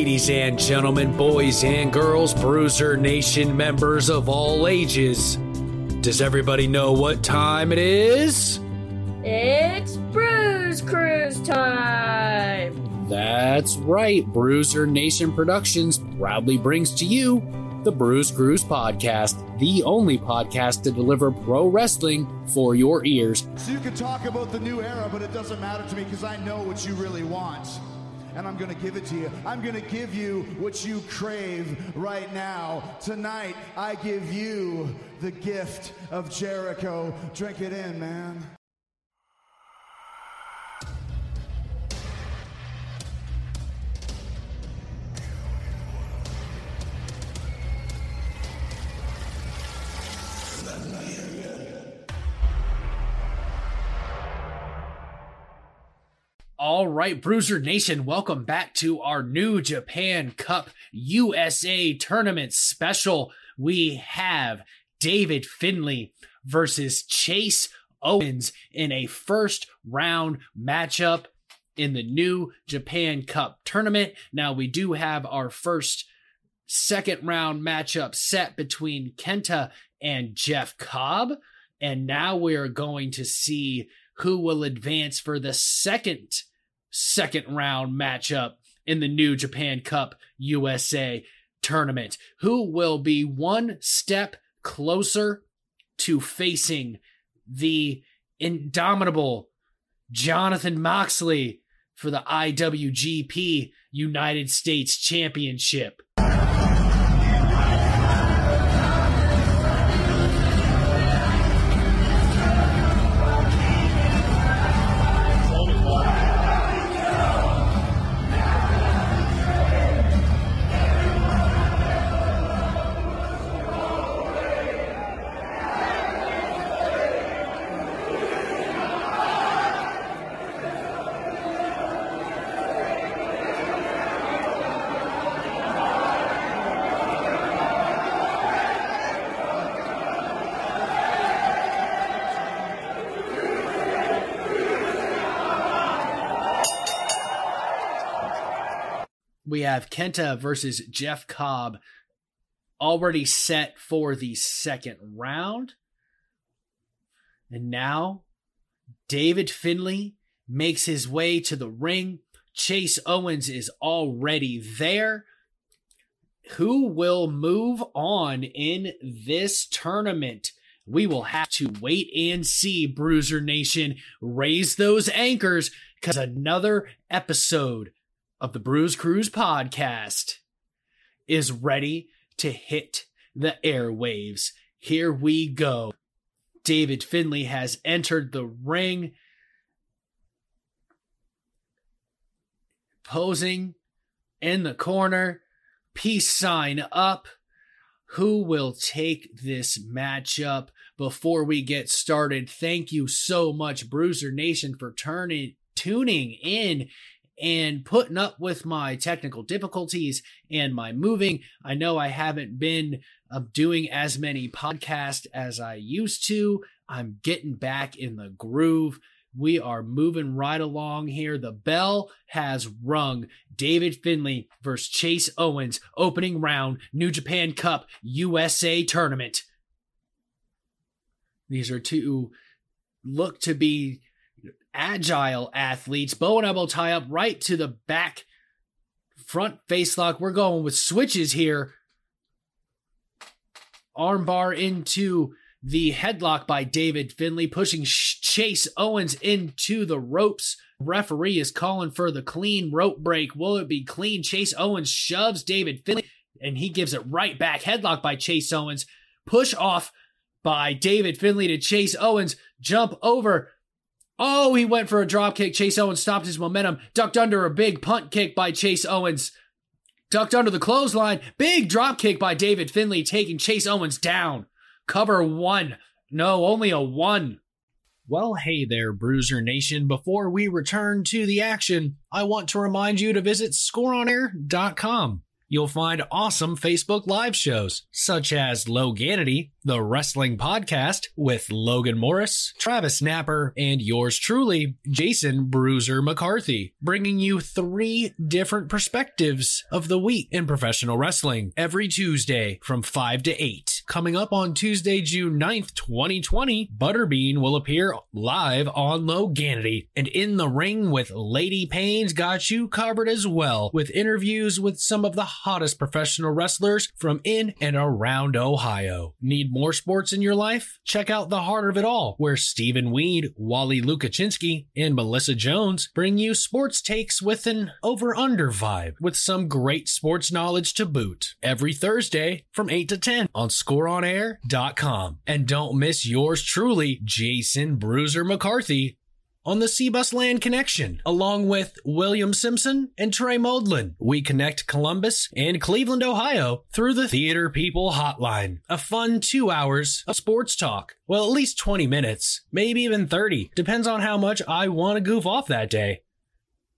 Ladies and gentlemen, boys and girls, Bruiser Nation members of all ages, does everybody know what time it is? It's Bruise Cruise time! That's right. Bruiser Nation Productions proudly brings to you the Bruise Cruise Podcast, the only podcast to deliver pro wrestling for your ears. So you can talk about the new era, but it doesn't matter to me because I know what you really want. And I'm going to give it to you. I'm going to give you what you crave right now. Tonight, I give you the gift of Jericho. Drink it in, man. All right, Bruiser Nation, welcome back to our New Japan Cup USA Tournament special. We have David Finlay versus Chase Owens in a first round matchup in the New Japan Cup tournament. Now, we do have our first second round matchup set between Kenta and Jeff Cobb. And now we're going to see who will advance for the second second round matchup in the New Japan Cup USA tournament. Who will be one step closer to facing the indomitable Jonathan Moxley for the IWGP United States Championship? We have Kenta versus Jeff Cobb already set for the second round. And now David Finlay makes his way to the ring. Chase Owens is already there. Who will move on in this tournament? We will have to wait and see, Bruiser Nation. Raise those anchors because another episode of the Bruise Cruise podcast is ready to hit the airwaves. Here we go. David Finlay has entered the ring, posing in the corner, peace sign up. Who will take this matchup before we get started? Thank you so much, Bruiser Nation, for turning tuning in and putting up with my technical difficulties and my moving. I know I haven't been uh, doing as many podcasts as I used to. I'm getting back in the groove. We are moving right along here. The bell has rung. David Finlay versus Chase Owens, opening round, New Japan Cup USA tournament. These are two look to be agile athletes. Bow and elbow tie up right to the back. Front face lock. We're going with switches here. Armbar into the headlock by David Finlay, pushing Chase Owens into the ropes. Referee is calling for the clean rope break. Will it be clean? Chase Owens shoves David Finlay and he gives it right back. Headlock by Chase Owens. Push off by David Finlay to Chase Owens. Jump over Oh, he went for a drop kick. Chase Owens stopped his momentum, ducked under a big punt kick by Chase Owens. Ducked under the clothesline. Big drop kick by David Finlay, taking Chase Owens down. Cover one. No, only a one. Well, hey there, Bruiser Nation. Before we return to the action, I want to remind you to visit scoreonair.com. You'll find awesome Facebook Live shows, such as Loganity, the wrestling podcast with Logan Morris, Travis Napper, and yours truly, Jason Bruiser McCarthy, bringing you three different perspectives of the week in professional wrestling every Tuesday from 5 to 8. Coming up on Tuesday, June 9th, 2020, Butterbean will appear live on Loganity and in the ring with Lady Payne's got you covered as well with interviews with some of the hottest professional wrestlers from in and around Ohio. Need more sports in your life? Check out The Heart of It All, where Stephen Weed, Wally Lukaczynski, and Melissa Jones bring you sports takes with an over under vibe with some great sports knowledge to boot. Every Thursday from 8 to 10 on scoreonair.com. And don't miss yours truly, Jason Bruiser McCarthy, on the Seabus Land Connection, along with William Simpson and Trey Moldlin. We connect Columbus and Cleveland, Ohio through the Theater People Hotline. A fun two hours of sports talk. Well, at least 20 minutes, maybe even 30. Depends on how much I want to goof off that day.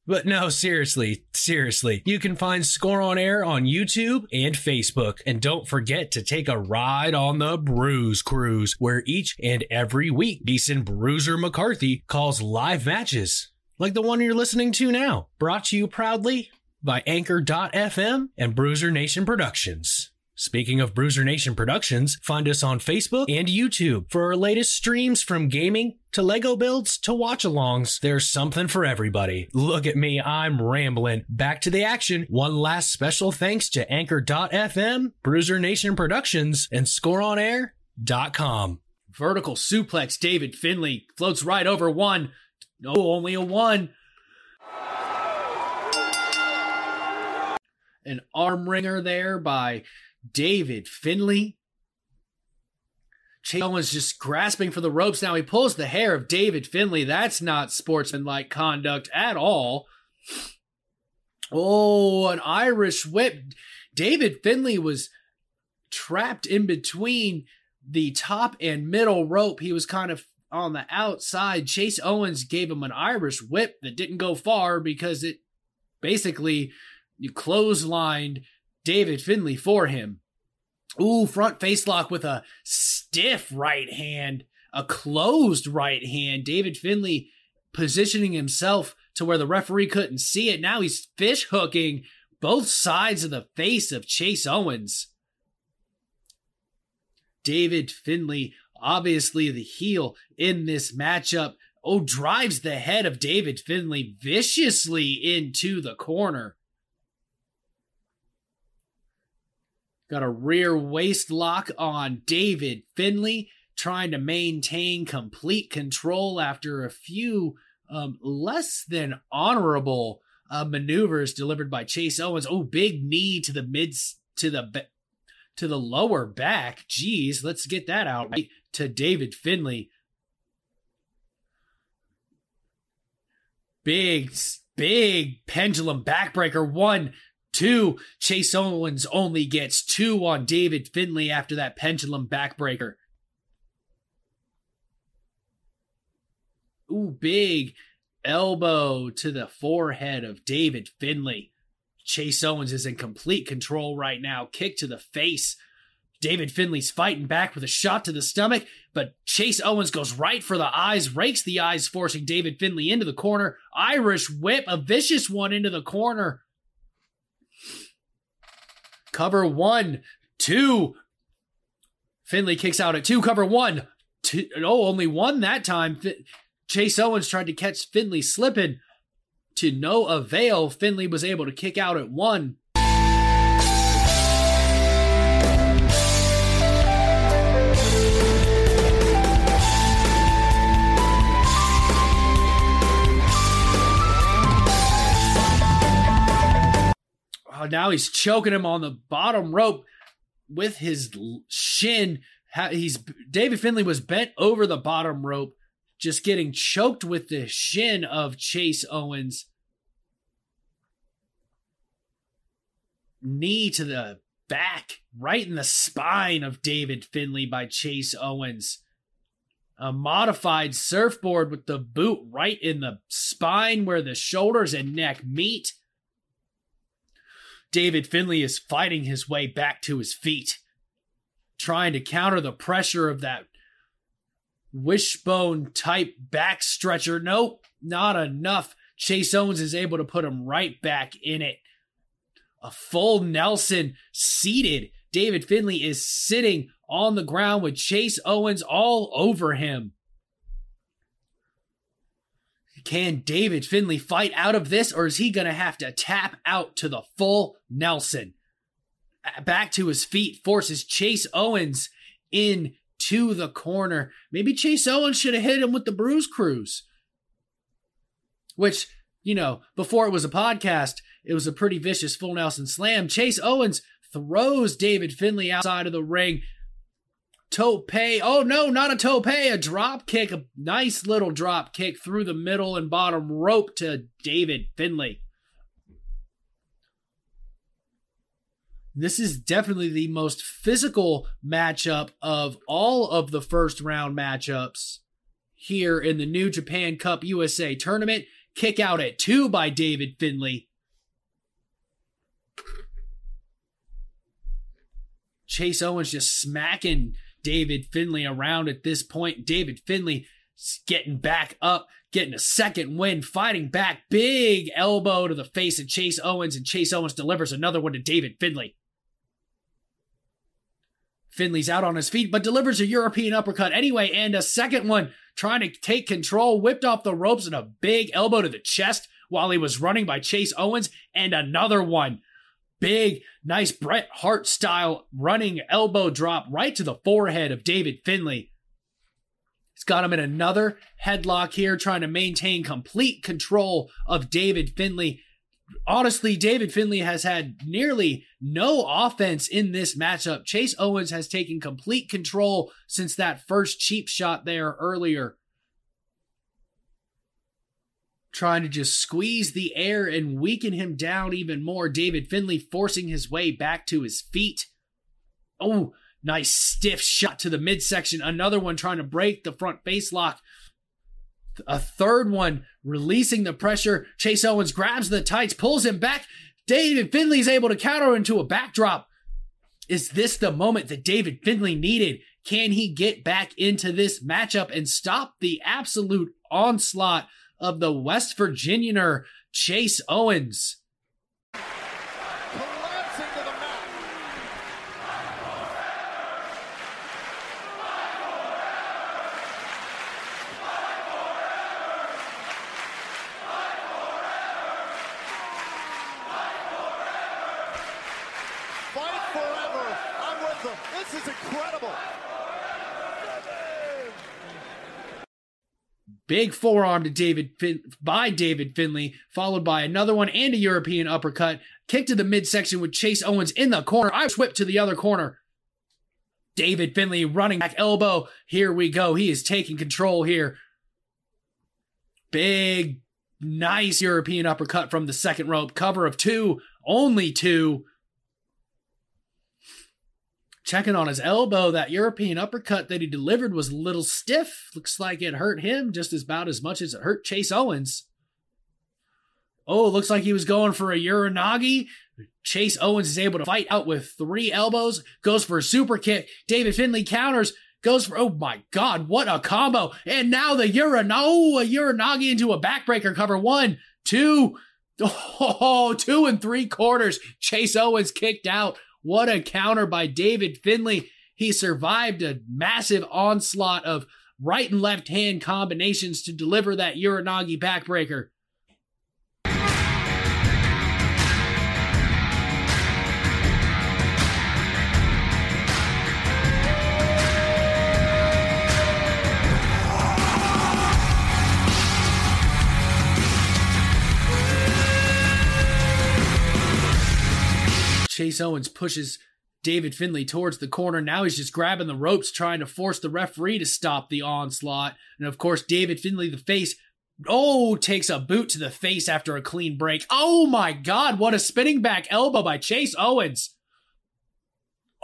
But no, seriously, seriously, you can find Score on Air on YouTube and Facebook. And don't forget to take a ride on the Bruise Cruise, where each and every week, decent Bruiser McCarthy calls live matches, like the one you're listening to now. Brought to you proudly by Anchor.fm and Bruiser Nation Productions. Speaking of Bruiser Nation Productions, find us on Facebook and YouTube for our latest streams from gaming to Lego builds to watch alongs. There's something for everybody. Look at me, I'm rambling. Back to the action. One last special thanks to Anchor.fm, Bruiser Nation Productions, and ScoreOnAir.com. Vertical suplex David Finlay floats right over one. No, only a one. An arm wringer there by David Finlay. Chase Owens just grasping for the ropes now. He pulls the hair of David Finlay. That's not sportsmanlike conduct at all. Oh, an Irish whip. David Finlay was trapped in between the top and middle rope. He was kind of on the outside. Chase Owens gave him an Irish whip that didn't go far because it basically you clotheslined David Finlay for him. Ooh, front face lock with a stiff right hand, a closed right hand. David Finlay positioning himself to where the referee couldn't see it. Now he's fish hooking both sides of the face of Chase Owens. David Finlay, obviously the heel in this matchup, oh, drives the head of David Finlay viciously into the corner. Got a rear waist lock on David Finlay, trying to maintain complete control after a few um, less than honorable uh, maneuvers delivered by Chase Owens. Oh, big knee to the mid to the to the lower back. Jeez, let's get that out right to David Finlay. Big, big pendulum backbreaker. One, Two, Chase Owens only gets two on David Finlay after that pendulum backbreaker. Ooh, big elbow to the forehead of David Finlay. Chase Owens is in complete control right now. Kick to the face. David Finlay's fighting back with a shot to the stomach, but Chase Owens goes right for the eyes, rakes the eyes, forcing David Finlay into the corner. Irish whip, a vicious one into the corner. Cover one, two. Finlay kicks out at two. Cover one, two. Oh, only one that time. Chase Owens tried to catch Finlay slipping. To no avail, Finlay was able to kick out at one. Now he's choking him on the bottom rope with his shin. He's David Finlay was bent over the bottom rope, just getting choked with the shin of Chase Owens. Knee to the back, right in the spine of David Finlay by Chase Owens. A modified surfboard with the boot right in the spine where the shoulders and neck meet. David Finlay is fighting his way back to his feet, trying to counter the pressure of that wishbone type back stretcher. Nope, not enough. Chase Owens is able to put him right back in it. A full Nelson seated. David Finlay is sitting on the ground with Chase Owens all over him. Can David Finlay fight out of this, or is he going to have to tap out to the full Nelson? Back to his feet, forces Chase Owens in to the corner. Maybe Chase Owens should have hit him with the bruise cruise. Which, you know, before it was a podcast, it was a pretty vicious full Nelson slam. Chase Owens throws David Finlay outside of the ring. Tope. Oh no, not a tope, a drop kick, a nice little drop kick through the middle and bottom rope to David Finlay. This is definitely the most physical matchup of all of the first round matchups here in the New Japan Cup USA tournament. Kick out at two by David Finlay. Chase Owens just smacking David Finlay around at this point. David Finlay getting back up, getting a second win, fighting back. Big elbow to the face of Chase Owens, and Chase Owens delivers another one to David Finlay. Finlay's out on his feet, but delivers a European uppercut anyway, and a second one trying to take control, whipped off the ropes and a big elbow to the chest while he was running by Chase Owens, and another one. Big, nice Bret Hart style running elbow drop right to the forehead of David Finlay. He's got him in another headlock here, trying to maintain complete control of David Finlay. honestly, David Finlay has had nearly no offense in this matchup. Chase Owens has taken complete control since that first cheap shot there earlier. Trying to just squeeze the air and weaken him down even more. David Finlay forcing his way back to his feet. Oh, nice stiff shot to the midsection. Another one trying to break the front face lock. A third one releasing the pressure. Chase Owens grabs the tights, pulls him back. David Finlay is able to counter into a backdrop. Is this the moment that David Finlay needed? Can he get back into this matchup and stop the absolute onslaught of the West Virginianer Chase Owens? Big forearm to David fin- by David Finlay, followed by another one and a European uppercut. Kick to the midsection with Chase Owens in the corner. I whip to the other corner. David Finlay running back elbow. Here we go. He is taking control here. Big, nice European uppercut from the second rope. Cover of two, only two. Checking on his elbow, that European uppercut that he delivered was a little stiff. Looks like it hurt him just about as much as it hurt Chase Owens. Oh, looks like he was going for a Uranage. Chase Owens is able to fight out with three elbows, goes for a super kick. David Finlay counters, goes for, oh my God, what a combo. And now the Uranage, oh, a Uranage into a backbreaker cover. One, two, oh, two and three quarters. Chase Owens kicked out. What a counter by David Finlay. He survived a massive onslaught of right and left hand combinations to deliver that Uranage backbreaker. Chase Owens pushes David Finlay towards the corner. Now he's just grabbing the ropes, trying to force the referee to stop the onslaught. And of course, David Finlay, the face, oh, takes a boot to the face after a clean break. Oh my God, what a spinning back elbow by Chase Owens.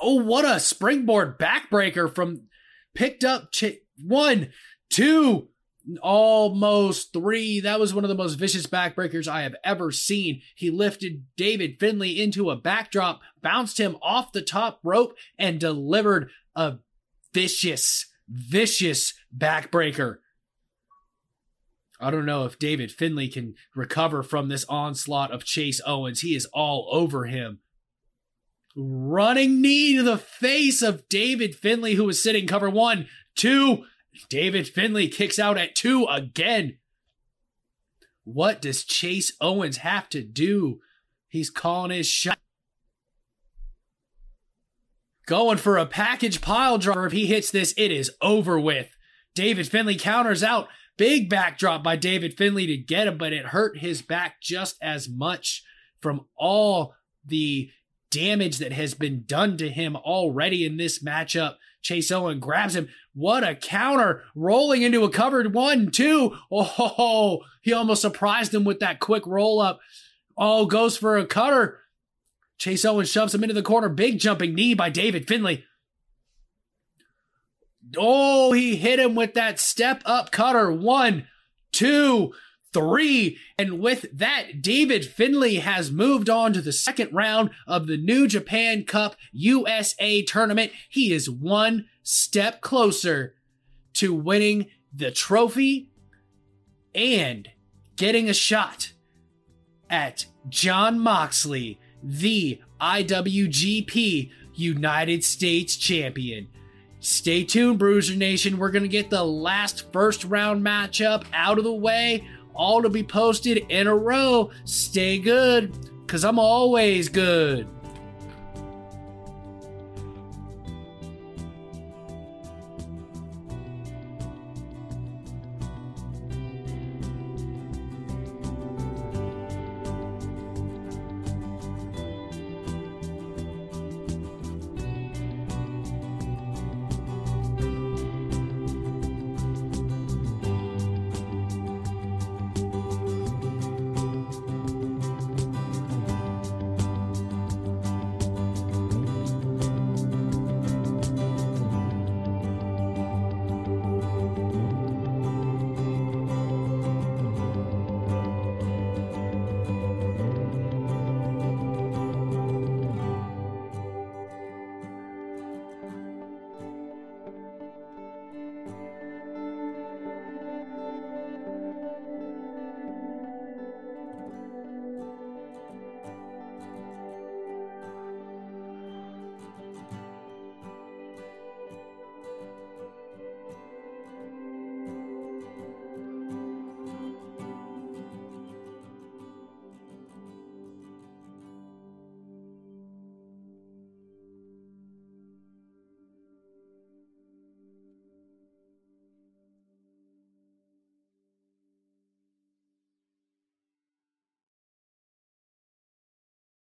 Oh, what a springboard backbreaker from picked up Ch- one, two, almost three. That was one of the most vicious backbreakers I have ever seen. He lifted David Finlay into a backdrop, bounced him off the top rope, and delivered a vicious, vicious backbreaker. I don't know if David Finlay can recover from this onslaught of Chase Owens. He is all over him. Running knee to the face of David Finlay, who was sitting cover one, two. David Finlay kicks out at two again. What does Chase Owens have to do? He's calling his shot. Going for a package pile driver. If he hits this, it is over with. David Finlay counters out. Big backdrop by David Finlay to get him, but it hurt his back just as much from all the damage that has been done to him already in this matchup. Chase Owen grabs him. What a counter! Rolling into a covered one, two. Oh, he almost surprised him with that quick roll up. Oh, goes for a cutter. Chase Owen shoves him into the corner. Big jumping knee by David Finlay. Oh, he hit him with that step up cutter. One, two, three. And with that, David Finlay has moved on to the second round of the New Japan Cup USA tournament. He is one step closer to winning the trophy and getting a shot at Jon Moxley, the IWGP United States Champion. Stay tuned, Bruiser Nation. We're going to get the last first round matchup out of the way, all to be posted in a row. Stay good, because I'm always good.